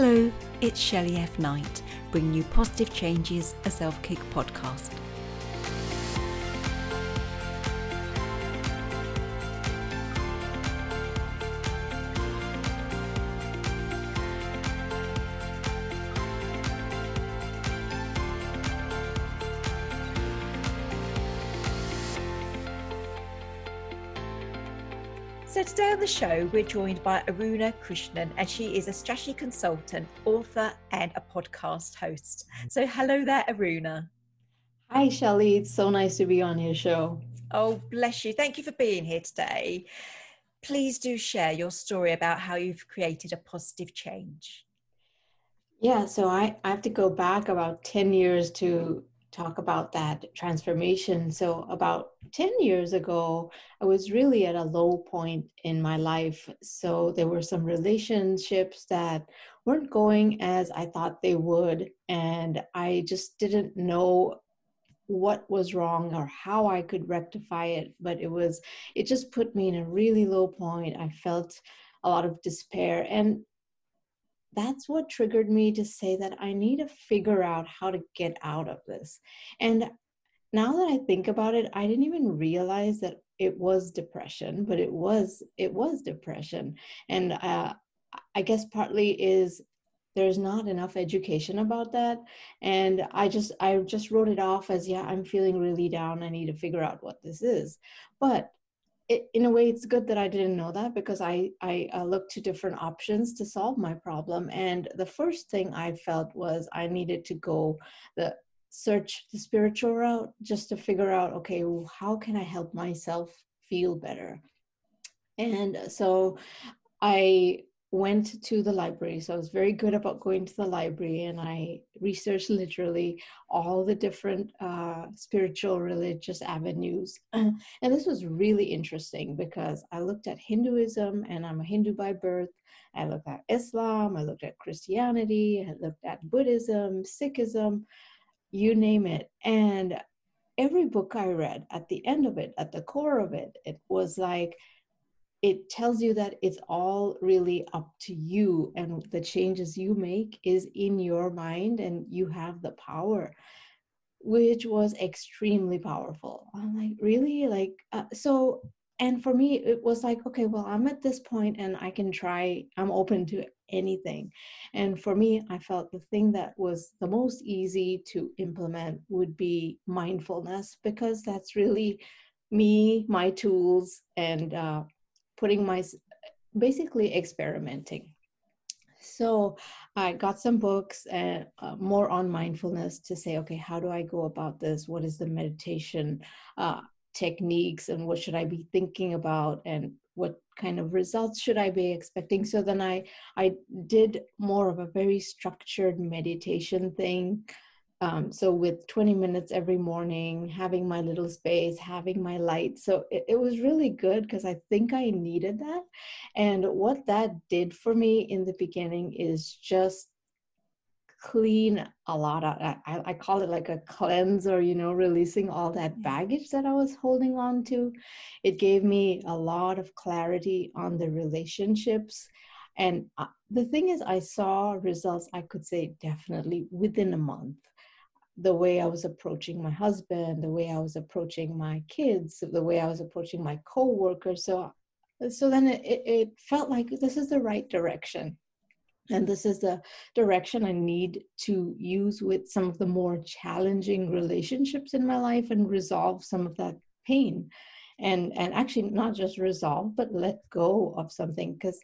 Hello, it's Shelley F. Knight, bringing you Positive Changes, a self kick podcast. On the show, we're joined by Aruna Krishnan, and she is a strategy consultant, author, and a podcast host. So hello there, Aruna. Hi, Shelley. It's so nice to be on your show. Oh, bless you. Thank you for being here today. Please do share your story about how you've created a positive change. Yeah, so I, I have to go back about 10 years to talk about that transformation. So, about 10 years ago, I was really at a low point in my life. So, there were some relationships that weren't going as I thought they would. And I just didn't know what was wrong or how I could rectify it. But it was, it just put me in a really low point. I felt a lot of despair. And that's what triggered me to say that I need to figure out how to get out of this. And now that I think about it, I didn't even realize that it was depression, but it was it was depression. And uh, I guess partly is there's not enough education about that and i just i just wrote it off as yeah i'm feeling really down i need to figure out what this is but it, in a way it's good that i didn't know that because i i uh, looked to different options to solve my problem. And the first thing i felt was i needed to go the search the spiritual route just to figure out okay well, how can i help myself feel better? And so i went to the library. So I was very good about going to the library and I researched literally all the different uh, spiritual religious avenues. and this was really interesting because I looked at Hinduism and I'm a Hindu by birth. I looked at Islam, I looked at Christianity, I looked at Buddhism, Sikhism, you name it. And every book I read, at the end of it, at the core of it, it was like, it tells you that it's all really up to you and the changes you make is in your mind and you have the power which was extremely powerful. I'm like really? Like uh, so and for me it was like okay well i'm at this point and i can try i'm open to anything. And for me i felt the thing that was the most easy to implement would be mindfulness because that's really me my tools and uh, putting my basically experimenting. So i got some books and uh, more on mindfulness to say okay how do i go about this? What is the meditation uh, techniques and what should i be thinking about? And what kind of results should i be expecting? So then i i did more of a very structured meditation thing um, so with 20 minutes every morning having my little space having my light so it, it was really good because i think i needed that. And what that did for me in the beginning is just clean a lot of I, I call it like a cleanser you know releasing all that baggage that i was holding on to. It gave me a lot of clarity on the relationships. And uh, the thing is i saw results i could say definitely within a month the way I was approaching my husband, the way I was approaching my kids, the way I was approaching my coworkers. So, so then it, it felt like this is the right direction. And this is the direction I need to use with some of the more challenging relationships in my life and resolve some of that pain. And, and actually, not just resolve, but let go of something. Because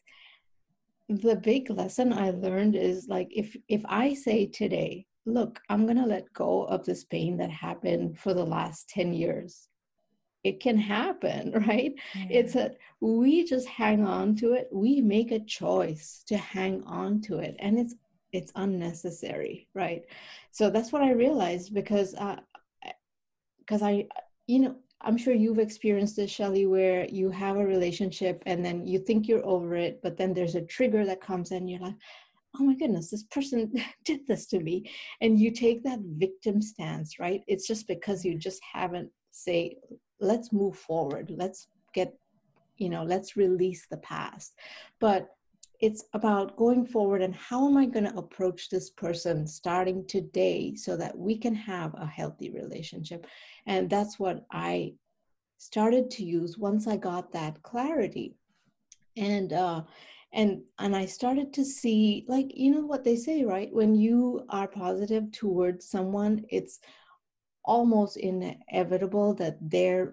the big lesson I learned is like, if, if I say today, look, I'm going to let go of this pain that happened for the last 10 years. It can happen, right? Mm-hmm. It's that we just hang on to it. We make a choice to hang on to it, and it's it's unnecessary, right? So that's what I realized because because uh, I, you know, I'm sure you've experienced this, Shelley, where you have a relationship and then you think you're over it, but then there's a trigger that comes in. You're like, oh my goodness, this person did this to me. And you take that victim stance, right? It's just because you just haven't say, let's move forward. Let's get, you know, let's release the past. But it's about going forward and how am I going to approach this person starting today so that we can have a healthy relationship. And that's what I started to use once I got that clarity. And uh, and and I started to see, like you know what they say, right? When you are positive towards someone, it's almost inevitable that their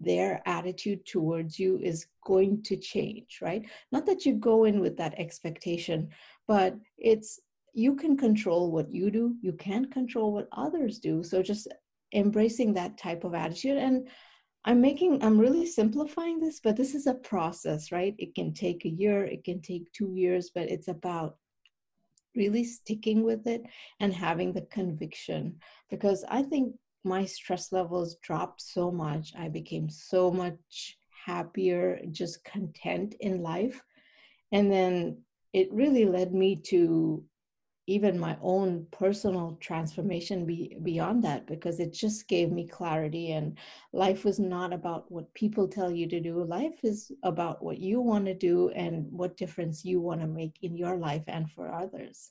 their attitude towards you is going to change, right? Not that you go in with that expectation, but it's you can control what you do, you can't control what others do. So just embracing that type of attitude and I'm making, I'm really simplifying this, but this is a process, right? It can take a year, it can take two years, but it's about really sticking with it and having the conviction because I think my stress levels dropped so much. I became so much happier, just content in life. And then it really led me to even my own personal transformation be, beyond that because it just gave me clarity and life was not about what people tell you to do life is about what you want to do and what difference you want to make in your life and for others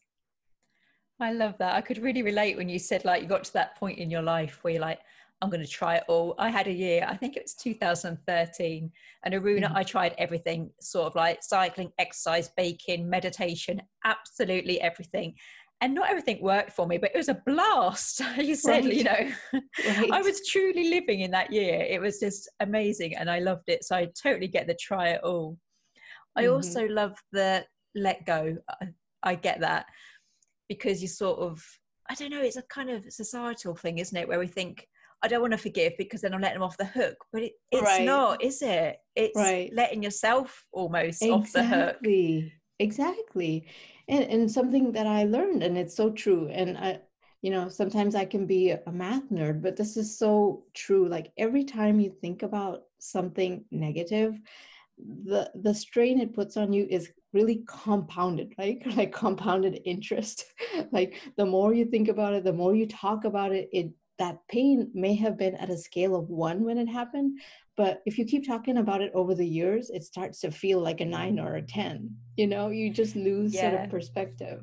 I love that. I could really relate when you said like you got to that point in your life where you're like, I'm going to try it all. I had a year, I think it was 2013, and Aruna, mm-hmm. I tried everything, sort of like cycling, exercise, baking, meditation, absolutely everything. And not everything worked for me, but it was a blast. you said, right. you know, right. I was truly living in that year. It was just amazing, and I loved it. So I totally get the try it all. I mm-hmm. also love the let go. I, I get that because you sort of I don't know, it's a kind of societal thing, isn't it? Where we think, I don't want to forgive because then I'm letting them off the hook. But it, it's right. not, is it? It's right. letting yourself almost exactly. off the hook. Exactly. And and something that I learned, and it's so true. And I, you know, sometimes I can be a math nerd, but this is so true. Like every time you think about something negative, the the strain it puts on you is really compounded right like compounded interest like the more you think about it the more you talk about it it that pain may have been at a scale of one when it happened but if you keep talking about it over the years it starts to feel like a nine or a ten you know you just lose yeah. sort of perspective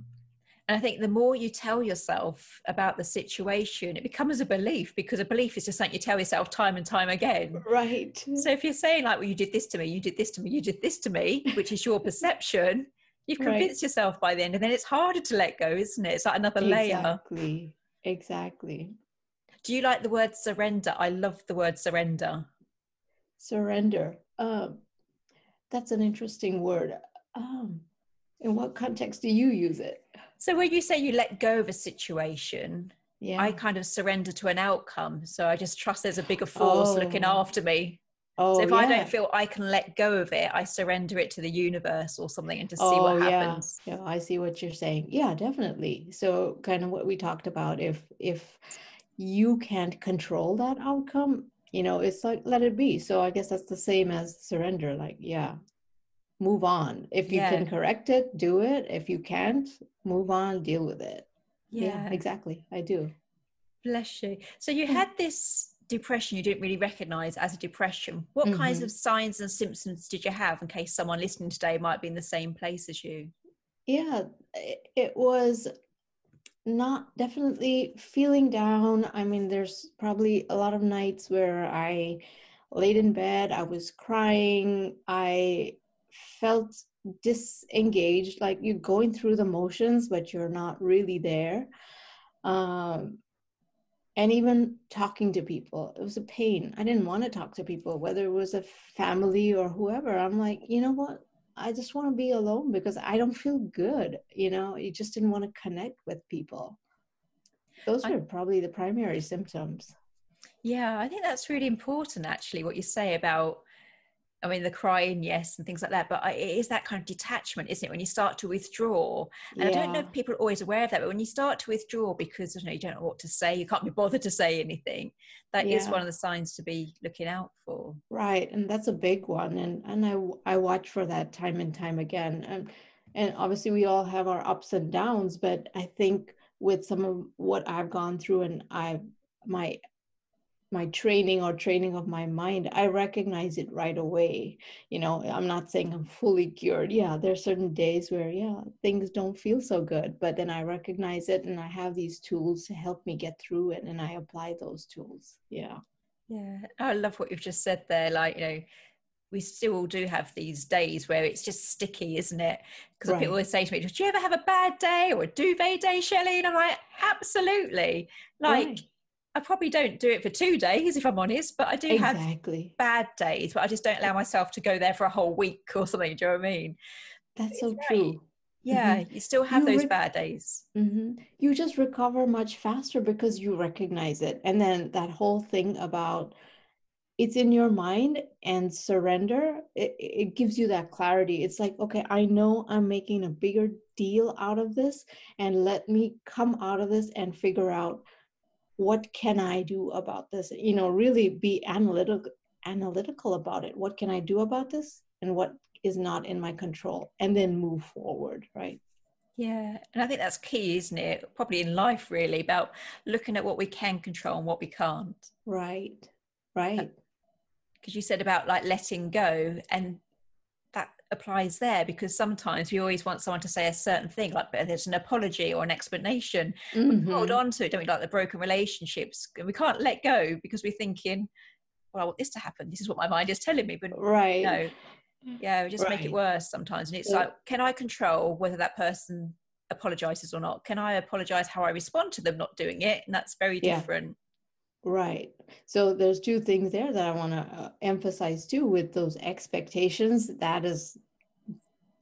and I think the more you tell yourself about the situation, it becomes a belief because a belief is just something you tell yourself time and time again. Right. So if you're saying, like, well, you did this to me, you did this to me, you did this to me, which is your perception, you've convinced right. yourself by the end. And then it's harder to let go, isn't it? It's like another layer. Exactly. Exactly. Do you like the word surrender? I love the word surrender. Surrender. Um, that's an interesting word. Um, in what context do you use it? So when you say you let go of a situation, yeah. I kind of surrender to an outcome. So I just trust there's a bigger force oh. looking after me. Oh, so if yeah. I don't feel I can let go of it, I surrender it to the universe or something and just oh, see what happens. Yeah. yeah, I see what you're saying. Yeah, definitely. So kind of what we talked about, if if you can't control that outcome, you know, it's like let it be. So I guess that's the same as surrender. Like, yeah, move on. If you yeah. can correct it, do it. If you can't, move on, deal with it. Yeah. yeah, exactly. I do. Bless you. So you had this depression you didn't really recognize as a depression. What mm-hmm. kinds of signs and symptoms did you have in case someone listening today might be in the same place as you? Yeah, it was not definitely feeling down. I mean, there's probably a lot of nights where I laid in bed, I was crying, I felt disengaged, like you're going through the motions, but you're not really there. Um, and even talking to people, it was a pain. I didn't want to talk to people, whether it was a family or whoever. I'm like, you know what? I just want to be alone because I don't feel good. You know, you just didn't want to connect with people. Those were probably the primary symptoms. Yeah, I think that's really important, actually, what you say about I mean, the crying, yes, and things like that. But it is that kind of detachment, isn't it? When you start to withdraw, and yeah. I don't know if people are always aware of that, but when you start to withdraw because you know you don't know what to say, you can't be bothered to say anything. That yeah. is one of the signs to be looking out for. Right, and that's a big one, and and I I watch for that time and time again, and and obviously we all have our ups and downs, but I think with some of what I've gone through and I my my training or training of my mind i recognize it right away you know i'm not saying i'm fully cured yeah there's certain days where yeah things don't feel so good but then i recognize it and i have these tools to help me get through it and i apply those tools yeah yeah i love what you've just said there like you know we still do have these days where it's just sticky, isn't it? Because right. people always say to me, "Do you ever have a bad day or a duvet day, Shelley?" And I'm like, "Absolutely!" Like right. I probably don't do it for two days, if I'm honest, but I do exactly. have bad days, but I just don't allow myself to go there for a whole week or something. Do you know what I mean? That's so true. Yeah, mm-hmm. you still have you those re- bad days. Mm-hmm. You just recover much faster because you recognize it. And then that whole thing about it's in your mind and surrender, it, it gives you that clarity. It's like, okay, I know I'm making a bigger deal out of this, and let me come out of this and figure out what can i do about this? You know really be analytical analytical about it. What can i do about this and what is not in my control? And then move forward right? Yeah and i think that's key isn't it? Probably in life really about looking at what we can control and what we can't. Right right. Because you said about like letting go and applies there because sometimes we always want someone to say a certain thing, like there's an apology or an explanation. Mm-hmm. Hold on to it, don't we? Like the broken relationships, we can't let go because we're thinking, "Well, I want this to happen. This is what my mind is telling me." But right, no, yeah, we just right. make it worse sometimes. And it's yeah. like, can I control whether that person apologizes or not? Can I apologize how I respond to them not doing it? And that's very different. Right. So there's two things there that I want to uh, emphasize too with those expectations. That is,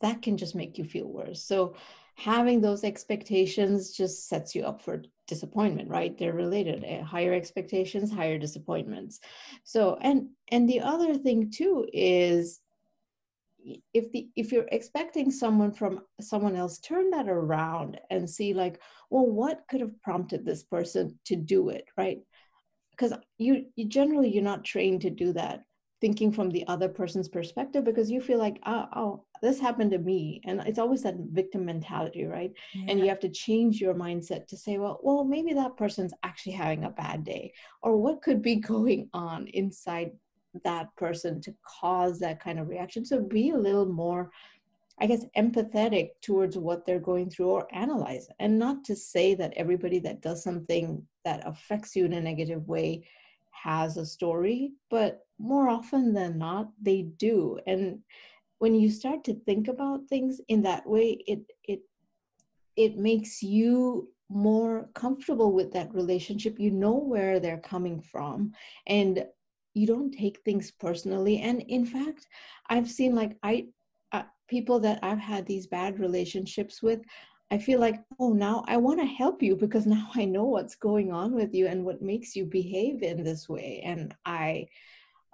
that can just make you feel worse. So having those expectations just sets you up for disappointment, right? They're related. Eh, higher expectations, higher disappointments. So and and the other thing too is if the if you're expecting someone from someone else turn that around and see like well what could have prompted this person to do it right because you, you generally you're not trained to do that thinking from the other person's perspective because you feel like oh, oh this happened to me and it's always that victim mentality right yeah. and you have to change your mindset to say well well maybe that person's actually having a bad day or what could be going on inside that person to cause that kind of reaction so be a little more I guess, empathetic towards what they're going through or analyze. And not to say that everybody that does something that affects you in a negative way has a story, but more often than not, they do. And when you start to think about things in that way, it it it makes you more comfortable with that relationship. You know where they're coming from. And you don't take things personally. And in fact, I've seen like I people that I've had these bad relationships with, I feel like, oh, now I want to help you because now I know what's going on with you and what makes you behave in this way. And I,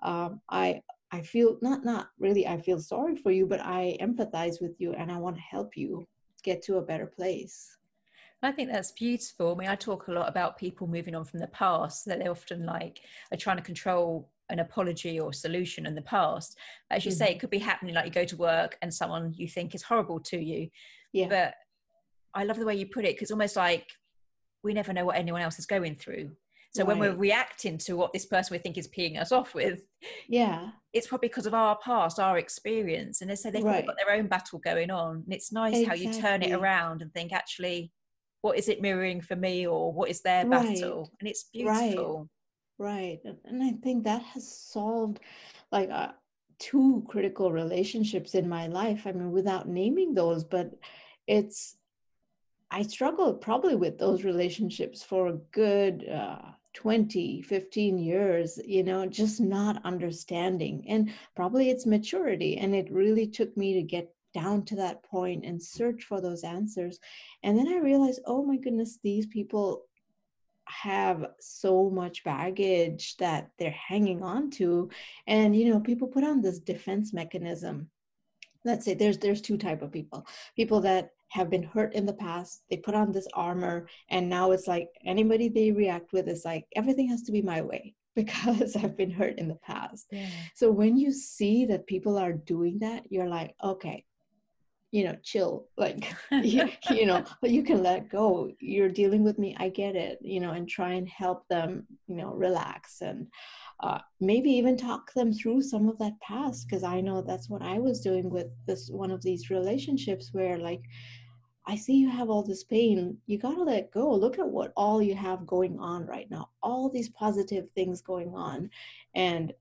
um, I, I feel not not really. I feel sorry for you, but I empathize with you and I want to help you get to a better place. I think that's beautiful. I mean, I talk a lot about people moving on from the past that they often like are trying to control an apology or solution in the past. As you mm-hmm. say, it could be happening like you go to work and someone you think is horrible to you. Yeah. But I love the way you put it because almost like we never know what anyone else is going through. So right. when we're reacting to what this person we think is peeing us off with, yeah, it's probably because of our past, our experience, and they say they've right. got their own battle going on. And it's nice exactly. how you turn it around and think, actually, what is it mirroring for me, or what is their right. battle? And it's beautiful. Right. And I think that has solved like uh, two critical relationships in my life. I mean, without naming those, but it's, I struggled probably with those relationships for a good uh, 20, 15 years, you know, just not understanding. And probably it's maturity. And it really took me to get down to that point and search for those answers. And then I realized, oh my goodness, these people have so much baggage that they're hanging on to and you know people put on this defense mechanism let's say there's there's two type of people people that have been hurt in the past they put on this armor and now it's like anybody they react with is like everything has to be my way because i've been hurt in the past yeah. so when you see that people are doing that you're like okay you know chill like you, you know you can let go. You're dealing with me i get it you know and try and help them you know relax and uh, maybe even talk them through some of that past because i know that's what i was doing with this one of these relationships where like i see you have all this pain you got to let go. Look at what all you have going on right now all these positive things going on and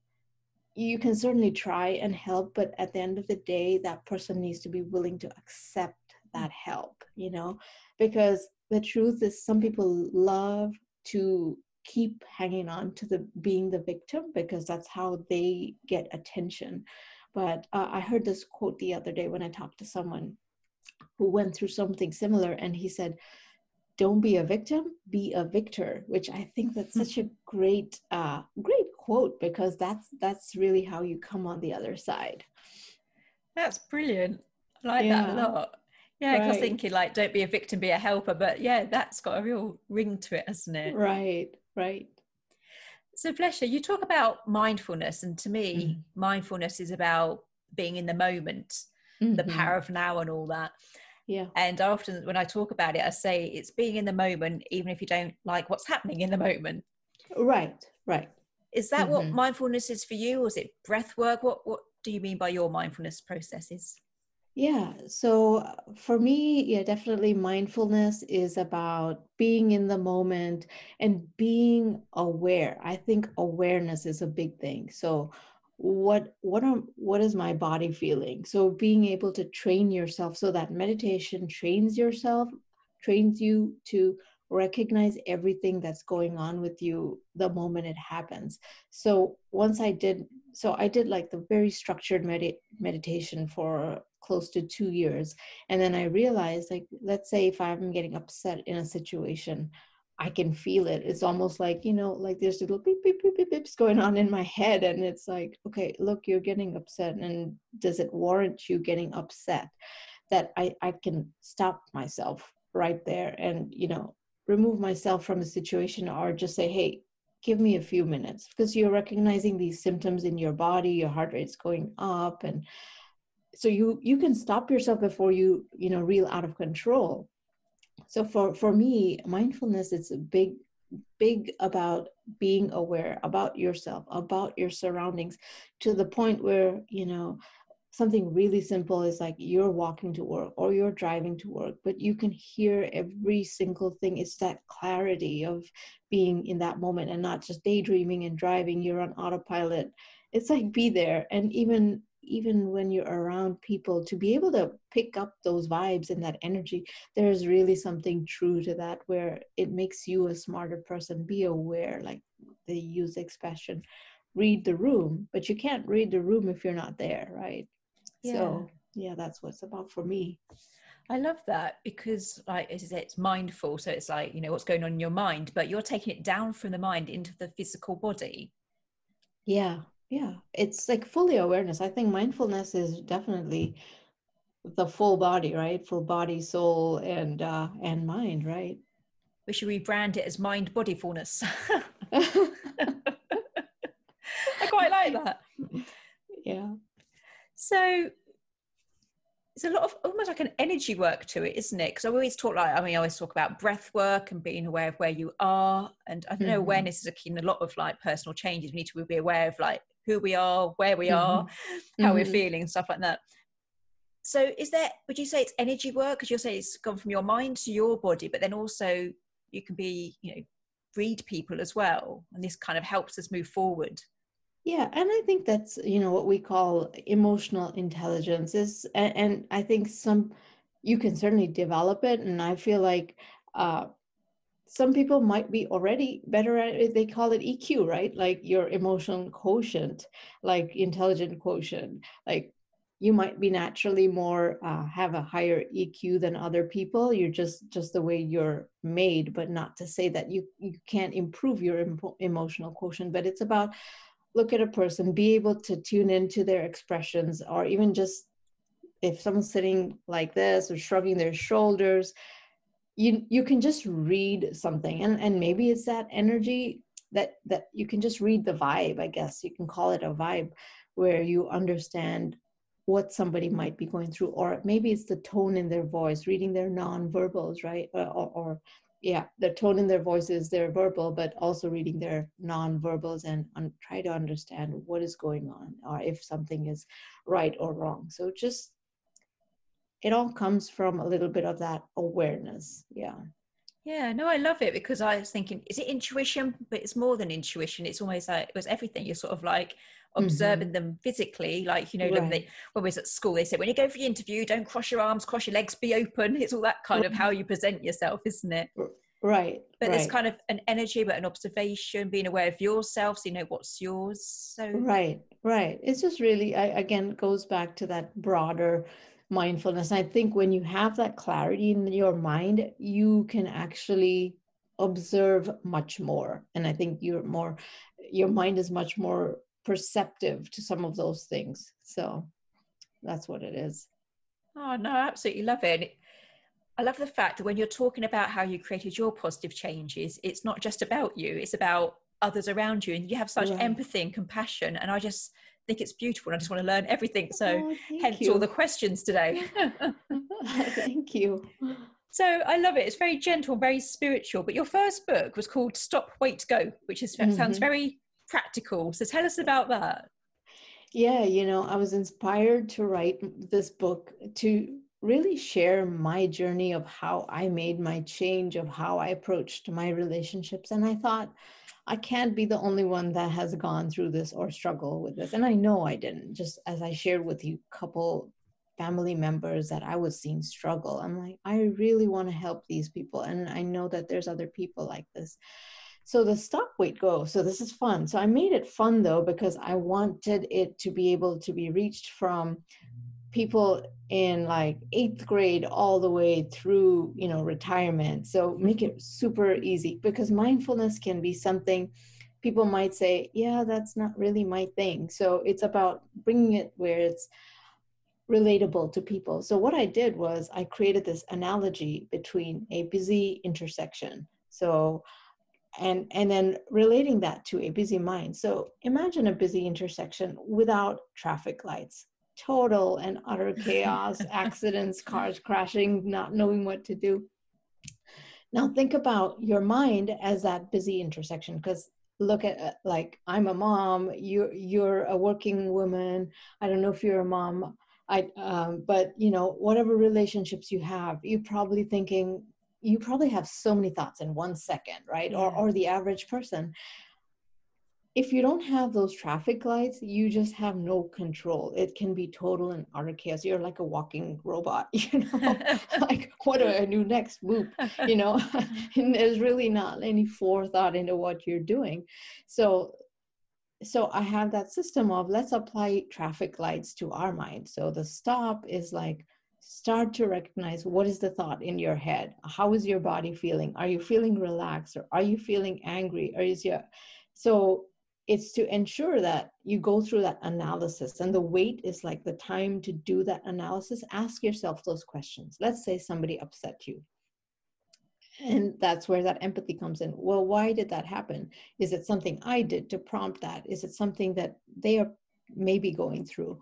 you can certainly try and help but at the end of the day that person needs to be willing to accept that help you know? Because the truth is some people love to keep hanging on to the being the victim because that's how they get attention. But uh, i heard this quote the other day when i talked to someone who went through something similar and he said don't be a victim be a victor which i think that's hmm. such a great uh, great quote because that's that's really how you come on the other side. That's brilliant. I like yeah. that a lot. Yeah right. i was thinking like don't be a victim be a helper but yeah that's got a real ring to it hasn't it? Right right. So Flesha, you talk about mindfulness and to me mm mindfulness is about being in the moment mm-hmm. the power of now and all that. Yeah. And often when i talk about it i say it's being in the moment even if you don't like what's happening in the moment. Right right is that mm-hmm. what mindfulness is for you or is it breath work? What what do you mean by your mindfulness processes? Yeah so uh, for me yeah definitely mindfulness is about being in the moment and being aware. I think awareness is a big thing. So what what are what is my body feeling? So being able to train yourself so that meditation trains yourself trains you to recognize everything that's going on with you the moment it happens so once i did so i did like the very structured med- meditation for close to two years and then i realized like let's say if i'm getting upset in a situation I can feel it. It's almost like, you know, like there's little beep, beep, beep, beep, beeps going on in my head. And it's like, okay, look, you're getting upset. And does it warrant you getting upset? That I, I can stop myself right there and, you know, remove myself from a situation or just say, hey, give me a few minutes because you're recognizing these symptoms in your body, your heart rate's going up. And so you you can stop yourself before you, you know, reel out of control so for for me mindfulness it's a big big about being aware about yourself about your surroundings to the point where you know something really simple is like you're walking to work or you're driving to work but you can hear every single thing. It's that clarity of being in that moment and not just daydreaming and driving you're on autopilot. It's like be there. And even even when you're around people to be able to pick up those vibes and that energy there's really something true to that where it makes you a smarter person. Be aware like they use the expression read the room but you can't read the room if you're not there right yeah. so yeah that's what it's about for me. I love that because, like as I said, it's mindful. So it's like, you know, what's going on in your mind, but you're taking it down from the mind into the physical body. Yeah yeah. It's like fully awareness. I think mindfulness is definitely the full body right? Full body soul and uh and mind right? We should rebrand it as mind body fullness. I quite like that. Yeah so it's a lot of almost like an energy work to it, isn't it? Because I always talk like I mean, I always talk about breath work and being aware of where you are, and I know mm-hmm. awareness is a key in a lot of like personal changes. We need to be aware of like who we are, where we are, mm-hmm. how mm-hmm. we're feeling, stuff like that. So, is there? Would you say it's energy work? Because you'll say it's gone from your mind to your body, but then also you can be, you know, read people as well, and this kind of helps us move forward. Yeah, and I think that's you know what we call emotional intelligence is, and, and I think some you can certainly develop it, and I feel like uh, some people might be already better at it. They call it EQ, right? Like your emotional quotient, like intelligent quotient. Like you might be naturally more uh, have a higher EQ than other people. You're just just the way you're made, but not to say that you you can't improve your emotional quotient. But it's about look at a person, be able to tune into their expressions, or even just if someone's sitting like this or shrugging their shoulders you you can just read something. And and maybe it's that energy that that you can just read the vibe i guess. You can call it a vibe where you understand what somebody might be going through or maybe it's the tone in their voice reading their non-verbals right? Or, or, yeah the tone in their voices, their verbal but also reading their non-verbals and un- try to understand what is going on or if something is right or wrong. So just it all comes from a little bit of that awareness yeah. Yeah no i love it because i was thinking is it intuition? But it's more than intuition. It's almost like it was everything. You're sort of like observing mm-hmm. them physically like you know right. they, when we was at school they said when you go for the interview don't cross your arms cross your legs be open it's all that kind of how you present yourself isn't it right but right. there's kind of an energy but an observation being aware of yourself so you know what's yours so right right it's just really I, again goes back to that broader mindfulness i think when you have that clarity in your mind you can actually observe much more and i think you're more your mind is much more perceptive to some of those things. So that's what it is. Oh, no, I absolutely love it. I love the fact that when you're talking about how you created your positive changes, it's not just about you, it's about others around you. And you have such empathy and compassion. And I just think it's beautiful. And I just want to learn everything. So, oh, hence you. all the questions today. thank you. So I love it. It's very gentle, very spiritual. But your first book was called Stop, Wait, Go, which is, mm-hmm. sounds very practical. So tell us about that. Yeah, you know, I was inspired to write this book to really share my journey of how I made my change, of how I approached my relationships. And I thought, I can't be the only one that has gone through this or struggle with this. And I know I didn't, just as I shared with you, a couple family members that I was seeing struggle. I'm like, I really want to help these people. And I know that there's other people like this. So the stop wait go. So this is fun. So I made it fun though because I wanted it to be able to be reached from people in like eighth grade all the way through you know retirement. So make it mm-hmm. super easy because mindfulness can be something people might say yeah that's not really my thing. So it's about bringing it where it's relatable to people. So what i did was i created this analogy between a busy intersection. So and and then relating that to a busy mind. So imagine a busy intersection without traffic lights. Total and utter chaos accidents cars crashing not knowing what to do. Now think about your mind as that busy intersection because look at uh, like i'm a mom you're you're a working woman. I don't know if you're a mom I, um, but you know whatever relationships you have you're probably thinking you probably have so many thoughts in one second right? Yeah. or or the average person. If you don't have those traffic lights you just have no control. It can be total and utter chaos. You're like a walking robot you know? Like what do i do next whoop you know? And there's really not any forethought into what you're doing. So so i have that system of let's apply traffic lights to our mind. So the stop is like start to recognize what is the thought in your head? How is your body feeling? Are you feeling relaxed or are you feeling angry? Or is your so it's to ensure that you go through that analysis and the wait is like the time to do that analysis. Ask yourself those questions. Let's say somebody upset you. And that's where that empathy comes in. Well why did that happen? Is it something i did to prompt that? Is it something that they are maybe going through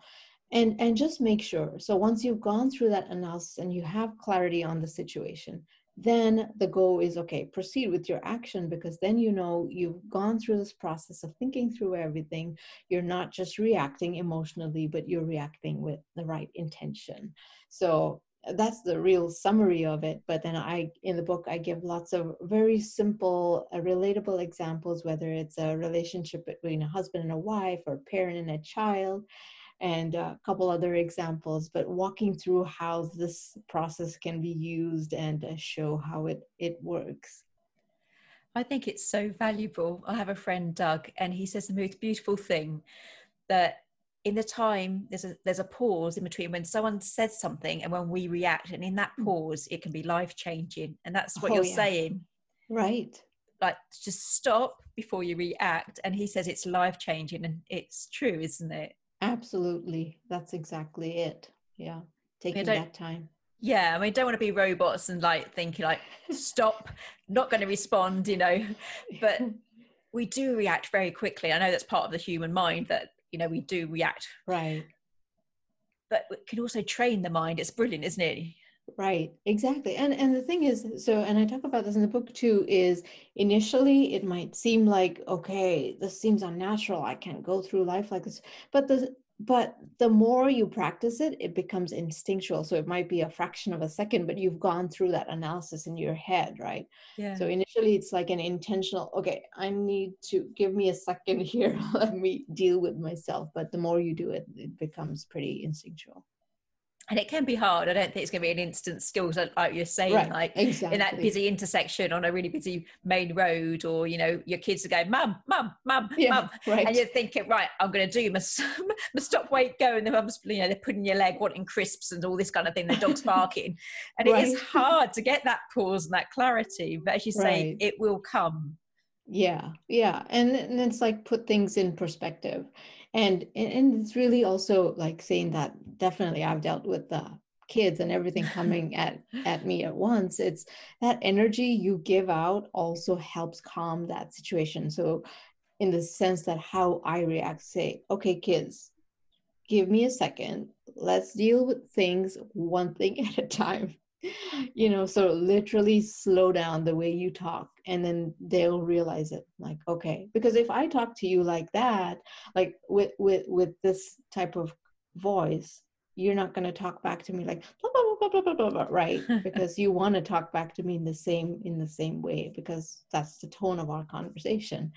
and and just make sure. So once you've gone through that analysis and you have clarity on the situation then the goal is okay proceed with your action because then you know you've gone through this process of thinking through everything. You're not just reacting emotionally but you're reacting with the right intention. So that's the real summary of it. But then i in the book i give lots of very simple uh, relatable examples whether it's a relationship between a husband and a wife or a parent and a child and a couple other examples, but walking through how this process can be used and uh, show how it, it works. I think it's so valuable. I have a friend, Doug, and he says the most beautiful thing that in the time there's a there's a pause in between when someone says something and when we react, and in that mm. pause it can be life changing. And that's what oh, you're yeah. saying. Right. Like just stop before you react. And he says it's life changing and it's true, isn't it? Absolutely. That's exactly it. Yeah. Taking that time. Yeah. I mean, don't want to be robots and like thinking like, stop, not going to respond, you know, but we do react very quickly. I know that's part of the human mind that, you know, we do react. Right. but it can also train the mind. It's brilliant, isn't it? Right, exactly. And and the thing is, so and I talk about this in the book too, is initially it might seem like, okay, this seems unnatural. I can't go through life like this. But the but the more you practice it, it becomes instinctual. So it might be a fraction of a second, but you've gone through that analysis in your head, right? Yeah. So initially it's like an intentional, okay, I need to give me a second here. Let me deal with myself. But the more you do it, it becomes pretty instinctual and it can be hard. I don't think it's going to be an instant skills like you're saying, right, like exactly. in that busy intersection on a really busy main road, or you know, your kids are going, "Mum, mum, mum, yeah, mum," right. and you're thinking, "Right, I'm going to do my, my stop, wait, go," and the mum's, you know, they're putting your leg, wanting crisps and all this kind of thing. The dog's barking, and right. it is hard to get that pause and that clarity. But as you say, it will come. Yeah, yeah, and, and it's like put things in perspective and and it's really also like saying that definitely i've dealt with the kids and everything coming at at me at once. It's that energy you give out also helps calm that situation. So in the sense that how i react say okay kids give me a second. Let's deal with things one thing at a time you know so literally slow down the way you talk and then they'll realize it like okay. Because if i talk to you like that like with with with this type of voice you're not going to talk back to me like blah, blah, blah, blah, blah, blah, right? Because you want to talk back to me in the same in the same way because that's the tone of our conversation.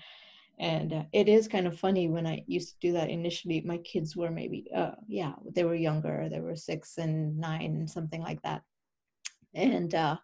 And uh, it is kind of funny when i used to do that initially my kids were maybe uh, yeah they were younger they were six and nine and something like that and uh,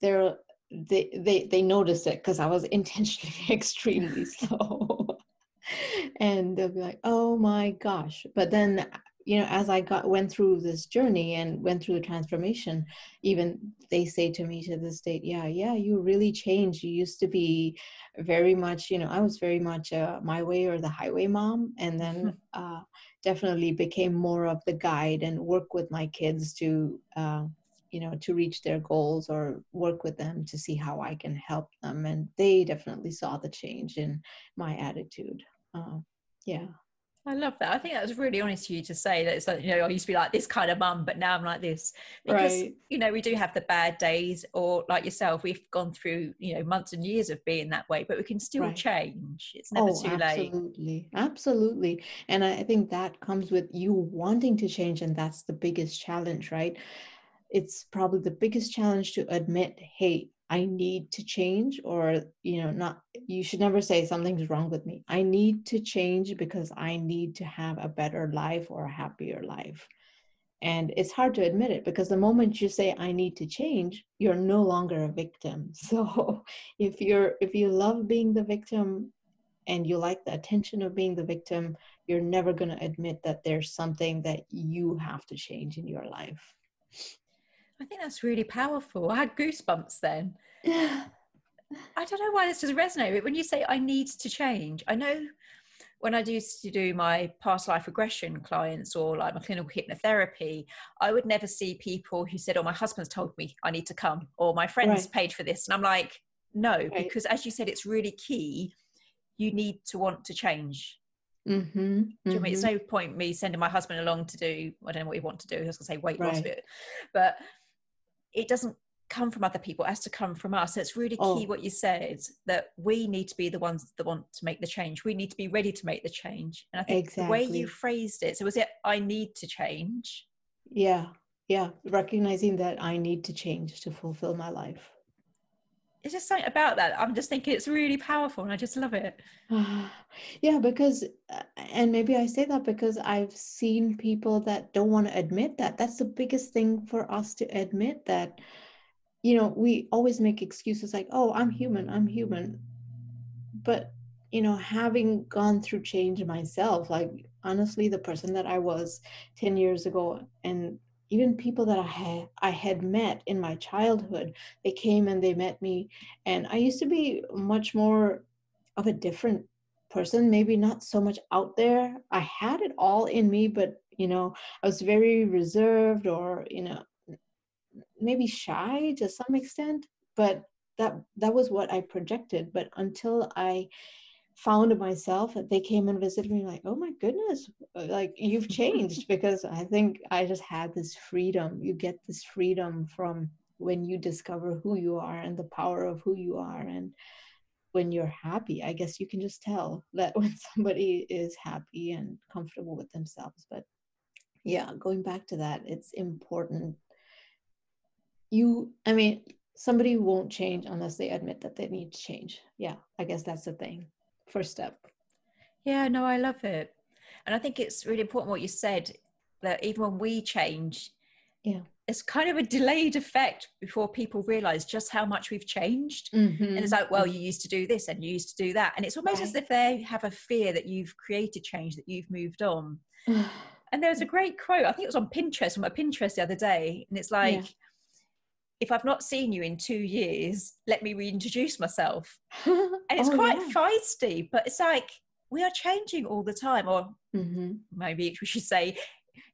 they're they they they notice it because I was intentionally extremely slow, and they'll be like, "Oh my gosh!" But then you know as i got went through this journey and went through the transformation even they say to me to this date yeah yeah you really changed. You used to be very much you know i was very much uh, my way or the highway mom. And then uh, definitely became more of the guide and work with my kids to uh, you know to reach their goals or work with them to see how i can help them and they definitely saw the change in my attitude uh, yeah I love that. I think that was really honest of you to say that it's like, you know, I used to be like this kind of mum, but now I'm like this. Because, right. you know, we do have the bad days, or like yourself, we've gone through, you know, months and years of being that way, but we can still right. change. It's never oh, too absolutely. late. Absolutely. Absolutely. And I think that comes with you wanting to change. And that's the biggest challenge, right? It's probably the biggest challenge to admit hey i need to change or you know not you should never say something's wrong with me. I need to change because i need to have a better life or a happier life. And it's hard to admit it because the moment you say i need to change you're no longer a victim. So if you're if you love being the victim and you like the attention of being the victim you're never going to admit that there's something that you have to change in your life I think that's really powerful. I had goosebumps then. Yeah. I don't know why this does resonate, but when you say I need to change, I know when I used to do my past life regression clients or like my clinical hypnotherapy, I would never see people who said, Oh, my husband's told me I need to come, or my friends right. paid for this. And I'm like, No, right. because as you said, it's really key. You need to want to change. Mm-hmm, mm-hmm. Do you mean it's mm-hmm. no point me sending my husband along to do I don't know what he want to do. I was gonna say weight right. loss bit, but it doesn't come from other people it has to come from us. So it's really key oh. what you said that we need to be the ones that want to make the change. We need to be ready to make the change. And i think exactly. the way you phrased it so was it i need to change? Yeah yeah recognizing that i need to change to fulfill my life it's just something about that i'm just thinking it's really powerful and i just love it. Yeah because uh, and maybe i say that because i've seen people that don't want to admit that. That's the biggest thing for us to admit that you know we always make excuses like oh i'm human i'm human. But you know having gone through change myself like honestly the person that i was 10 years ago and even people that I had I had met in my childhood, they came and they met me, and I used to be much more of a different person, maybe not so much out there. I had it all in me, but you know, I was very reserved or you know, maybe shy to some extent. But that that was what I projected. But until I found myself that they came and visited me like oh my goodness uh, like you've changed because i think i just had this freedom. You get this freedom from when you discover who you are and the power of who you are and when you're happy. I guess you can just tell that when somebody is happy and comfortable with themselves but yeah going back to that it's important. You i mean somebody won't change unless they admit that they need to change. Yeah i guess that's the thing first step yeah no i love it and i think it's really important what you said that even when we change yeah it's kind of a delayed effect before people realize just how much we've changed mm-hmm. and it's like well you used to do this and you used to do that and it's almost right. as if they have a fear that you've created change that you've moved on and there was a great quote i think it was on pinterest on my pinterest the other day and it's like yeah. If i've not seen you in two years let me reintroduce myself and it's oh, quite yeah. feisty but it's like we are changing all the time or mm-hmm. maybe we should say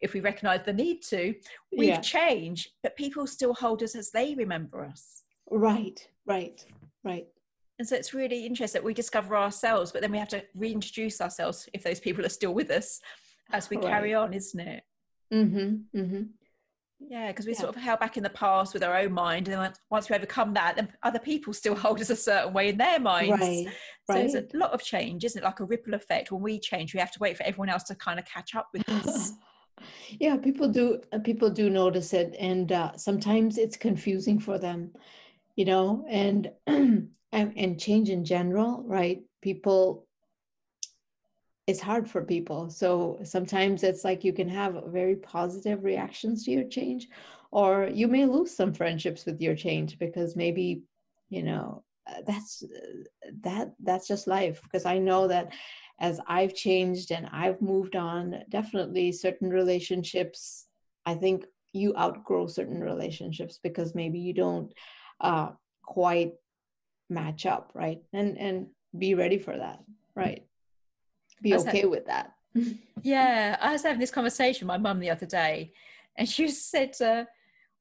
if we recognize the need to we've yeah. changed but people still hold us as they remember us right right right and so it's really interesting that we discover ourselves but then we have to reintroduce ourselves if those people are still with us as we right. carry on isn't it mm-hmm mm-hmm yeah because we yeah. sort of held back in the past with our own mind and then once we overcome that then other people still hold us a certain way in their minds right. so right. there's a lot of change isn't it like a ripple effect when we change we have to wait for everyone else to kind of catch up with us yeah people do uh, people do notice it and uh, sometimes it's confusing for them you know and and, and change in general right people it's hard for people so sometimes it's like you can have very positive reactions to your change or you may lose some friendships with your change because maybe you know uh, that's uh, that that's just life because i know that as I've changed and I've moved on, definitely certain relationships, I think you outgrow certain relationships because maybe you don't uh, quite match up, right? And and be ready for that, right? Be okay with that. yeah, I was having this conversation with my mum the other day, and she said, uh,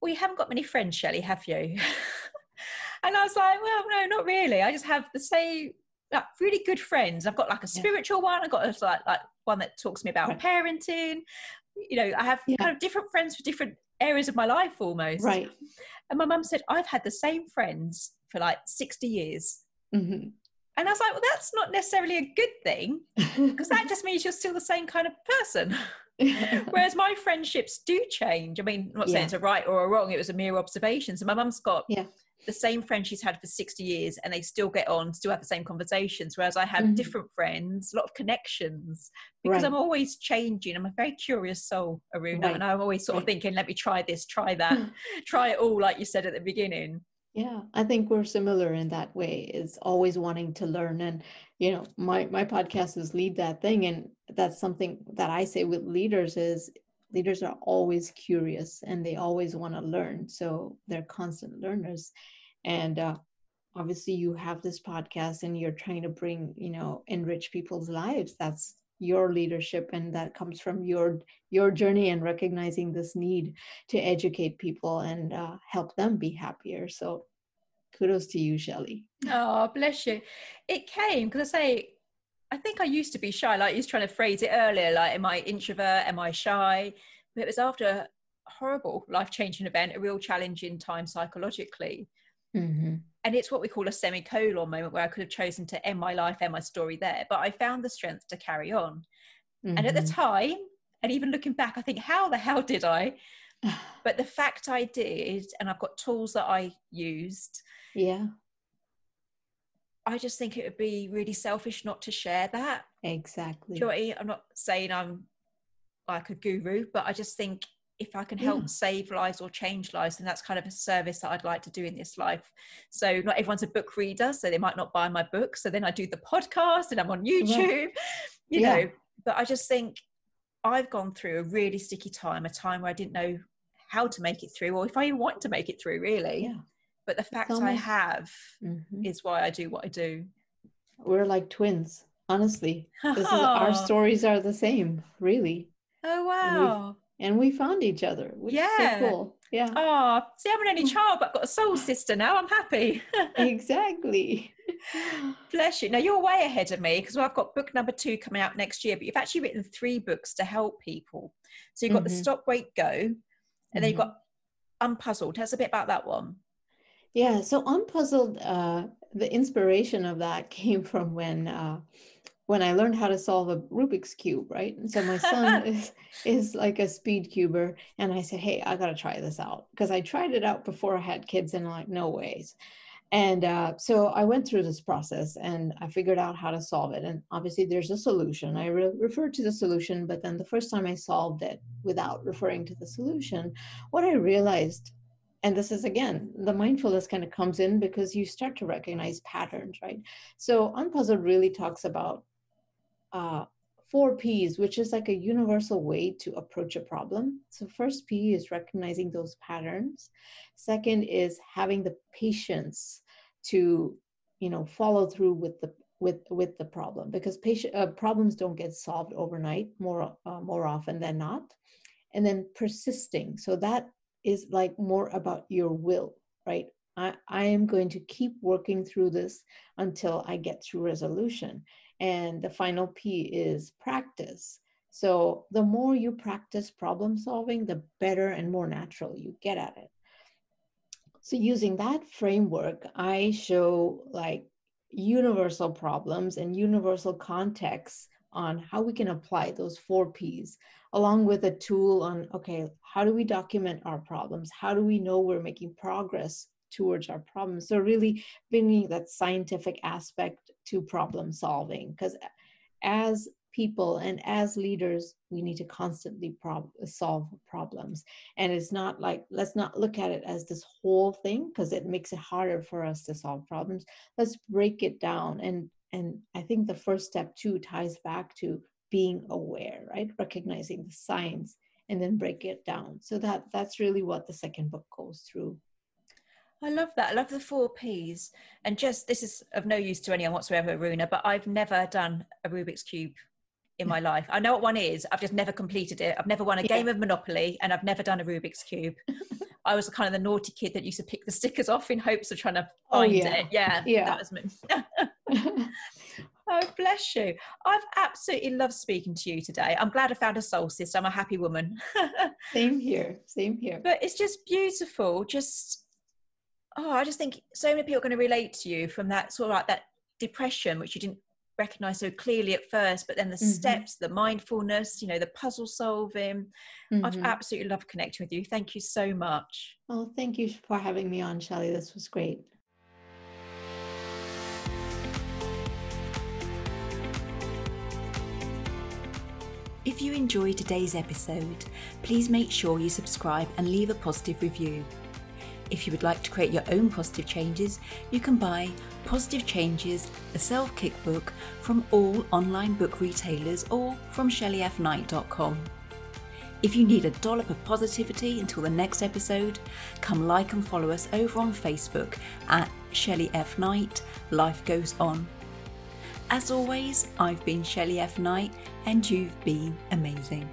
"Well, you haven't got many friends, Shelley, have you?" and I was like, "Well, no, not really. I just have the same like really good friends. I've got like a spiritual yeah. one. I've got a, like like one that talks to me about right. parenting. You know, I have yeah. kind of different friends for different areas of my life almost. Right. And my mum said, I've had the same friends for like 60 years. Mm-hmm. And I was like, well, that's not necessarily a good thing because that just means you're still the same kind of person. Whereas my friendships do change. I mean, I'm not saying yeah. it's a right or a wrong, it was a mere observation. So my mum's got yeah the same friend she's had for 60 years and they still get on, still have the same conversations. Whereas I have mm-hmm. different friends, a lot of connections because right. I'm always changing. I'm a very curious soul, Aruna, right. and I'm always sort right. of thinking, let me try this, try that, try it all, like you said at the beginning. Yeah, I think we're similar in that way. Is always wanting to learn, and you know, my my podcast is lead that thing, and that's something that I say with leaders is leaders are always curious and they always want to learn so they're constant learners and uh, obviously you have this podcast and you're trying to bring you know enrich people's lives that's your leadership and that comes from your your journey and recognizing this need to educate people and uh, help them be happier. So kudos to you shelley oh bless you. It came because i say i think i used to be shy like you was trying to phrase it earlier like am i introvert? Am i shy? But it was after a horrible life-changing event a real challenging time psychologically Mm-hmm. And it's what we call a semicolon moment where I could have chosen to end my life, end my story there. But I found the strength to carry on. Mm-hmm. And at the mm-hmm. time, and even looking back, I think, how the hell did I? but the fact I did, and I've got tools that I used. Yeah. I just think it would be really selfish not to share that. Exactly. You know I am not saying I'm like a guru, but I just think if I can help yeah. save lives or change lives, then that's kind of a service that I'd like to do in this life. So not everyone's a book reader, so they might not buy my book. So then I do the podcast and I'm on YouTube, you yeah. know. But I just think I've gone through a really sticky time, a time where I didn't know how to make it through, or if I even want to make it through, really. Yeah. But the fact almost, I have mm-hmm. is why I do what I do. We're like twins, honestly. This is, our stories are the same, really. Oh wow! And we found each other which yeah. is so cool yeah. Oh, see, I'm an only child, but I've got a soul sister now. I'm happy. exactly. Bless you. Now you're way ahead of me because I've got book number two coming out next year, but you've actually written three books to help people. So you've got mm-hmm. the Stop, Wait, Go, and mm-hmm. then you've got Unpuzzled. Tell us a bit about that one. Yeah, so Unpuzzled, uh, the inspiration of that came from when uh, when I learned how to solve a Rubik's cube, right? And so my son is is like a speed cuber, and I said, "Hey, I got to try this out," because I tried it out before I had kids, and I'm like, no ways. And uh, so I went through this process, and I figured out how to solve it. And obviously, there's a solution. I re- referred to the solution, but then the first time I solved it without referring to the solution, what I realized and this is again the mindfulness kind of comes in because you start to recognize patterns right so unpuzzled really talks about uh, four P's, which is like a universal way to approach a problem. So, first P is recognizing those patterns. Second is having the patience to, you know, follow through with the with with the problem because patient uh, problems don't get solved overnight more uh, more often than not. And then persisting. So that is like more about your will, right? I, I am going to keep working through this until I get through resolution. And the final P is practice. So the more you practice problem solving, the better and more natural you get at it. So using that framework, I show like universal problems and universal contexts on how we can apply those four P's, along with a tool on, okay, how do we document our problems? How do we know we're making progress towards our problems. So really bringing that scientific aspect to problem solving because as people and as leaders we need to constantly prob- solve problems. And it's not like let's not look at it as this whole thing because it makes it harder for us to solve problems. Let's break it down and and i think the first step too ties back to being aware right? Recognizing the science and then break it down. So that that's really what the second book goes through I love that. I love the four P's. And just this is of no use to anyone whatsoever, Runa, but I've never done a Rubik's Cube in my life. I know what one is. I've just never completed it. I've never won a yeah. game of Monopoly and I've never done a Rubik's Cube. I was kind of the naughty kid that used to pick the stickers off in hopes of trying to oh, find oh, yeah. it. Yeah. Yeah. That was me. oh, bless you. I've absolutely loved speaking to you today. I'm glad I found a soul sister. I'm a happy woman. Same here. Same here. But it's just beautiful. Just oh, I just think so many people are going to relate to you from that sort of like that depression, which you didn't recognize so clearly at first, but then the mm-hmm. steps, the mindfulness, you know, the puzzle solving. Mm-hmm. I've absolutely loved connecting with you. Thank you so much. Oh, thank you for having me on, Shelley. This was great. If you enjoyed today's episode, please make sure you subscribe and leave a positive review. If you would like to create your own positive changes, you can buy Positive Changes, a self kick book from all online book retailers or from shelleyfknight.com. If you need a dollop of positivity until the next episode, come like and follow us over on Facebook at Shelley F. Knight, Life Goes On. As always, I've been Shelley F. Knight and you've been amazing.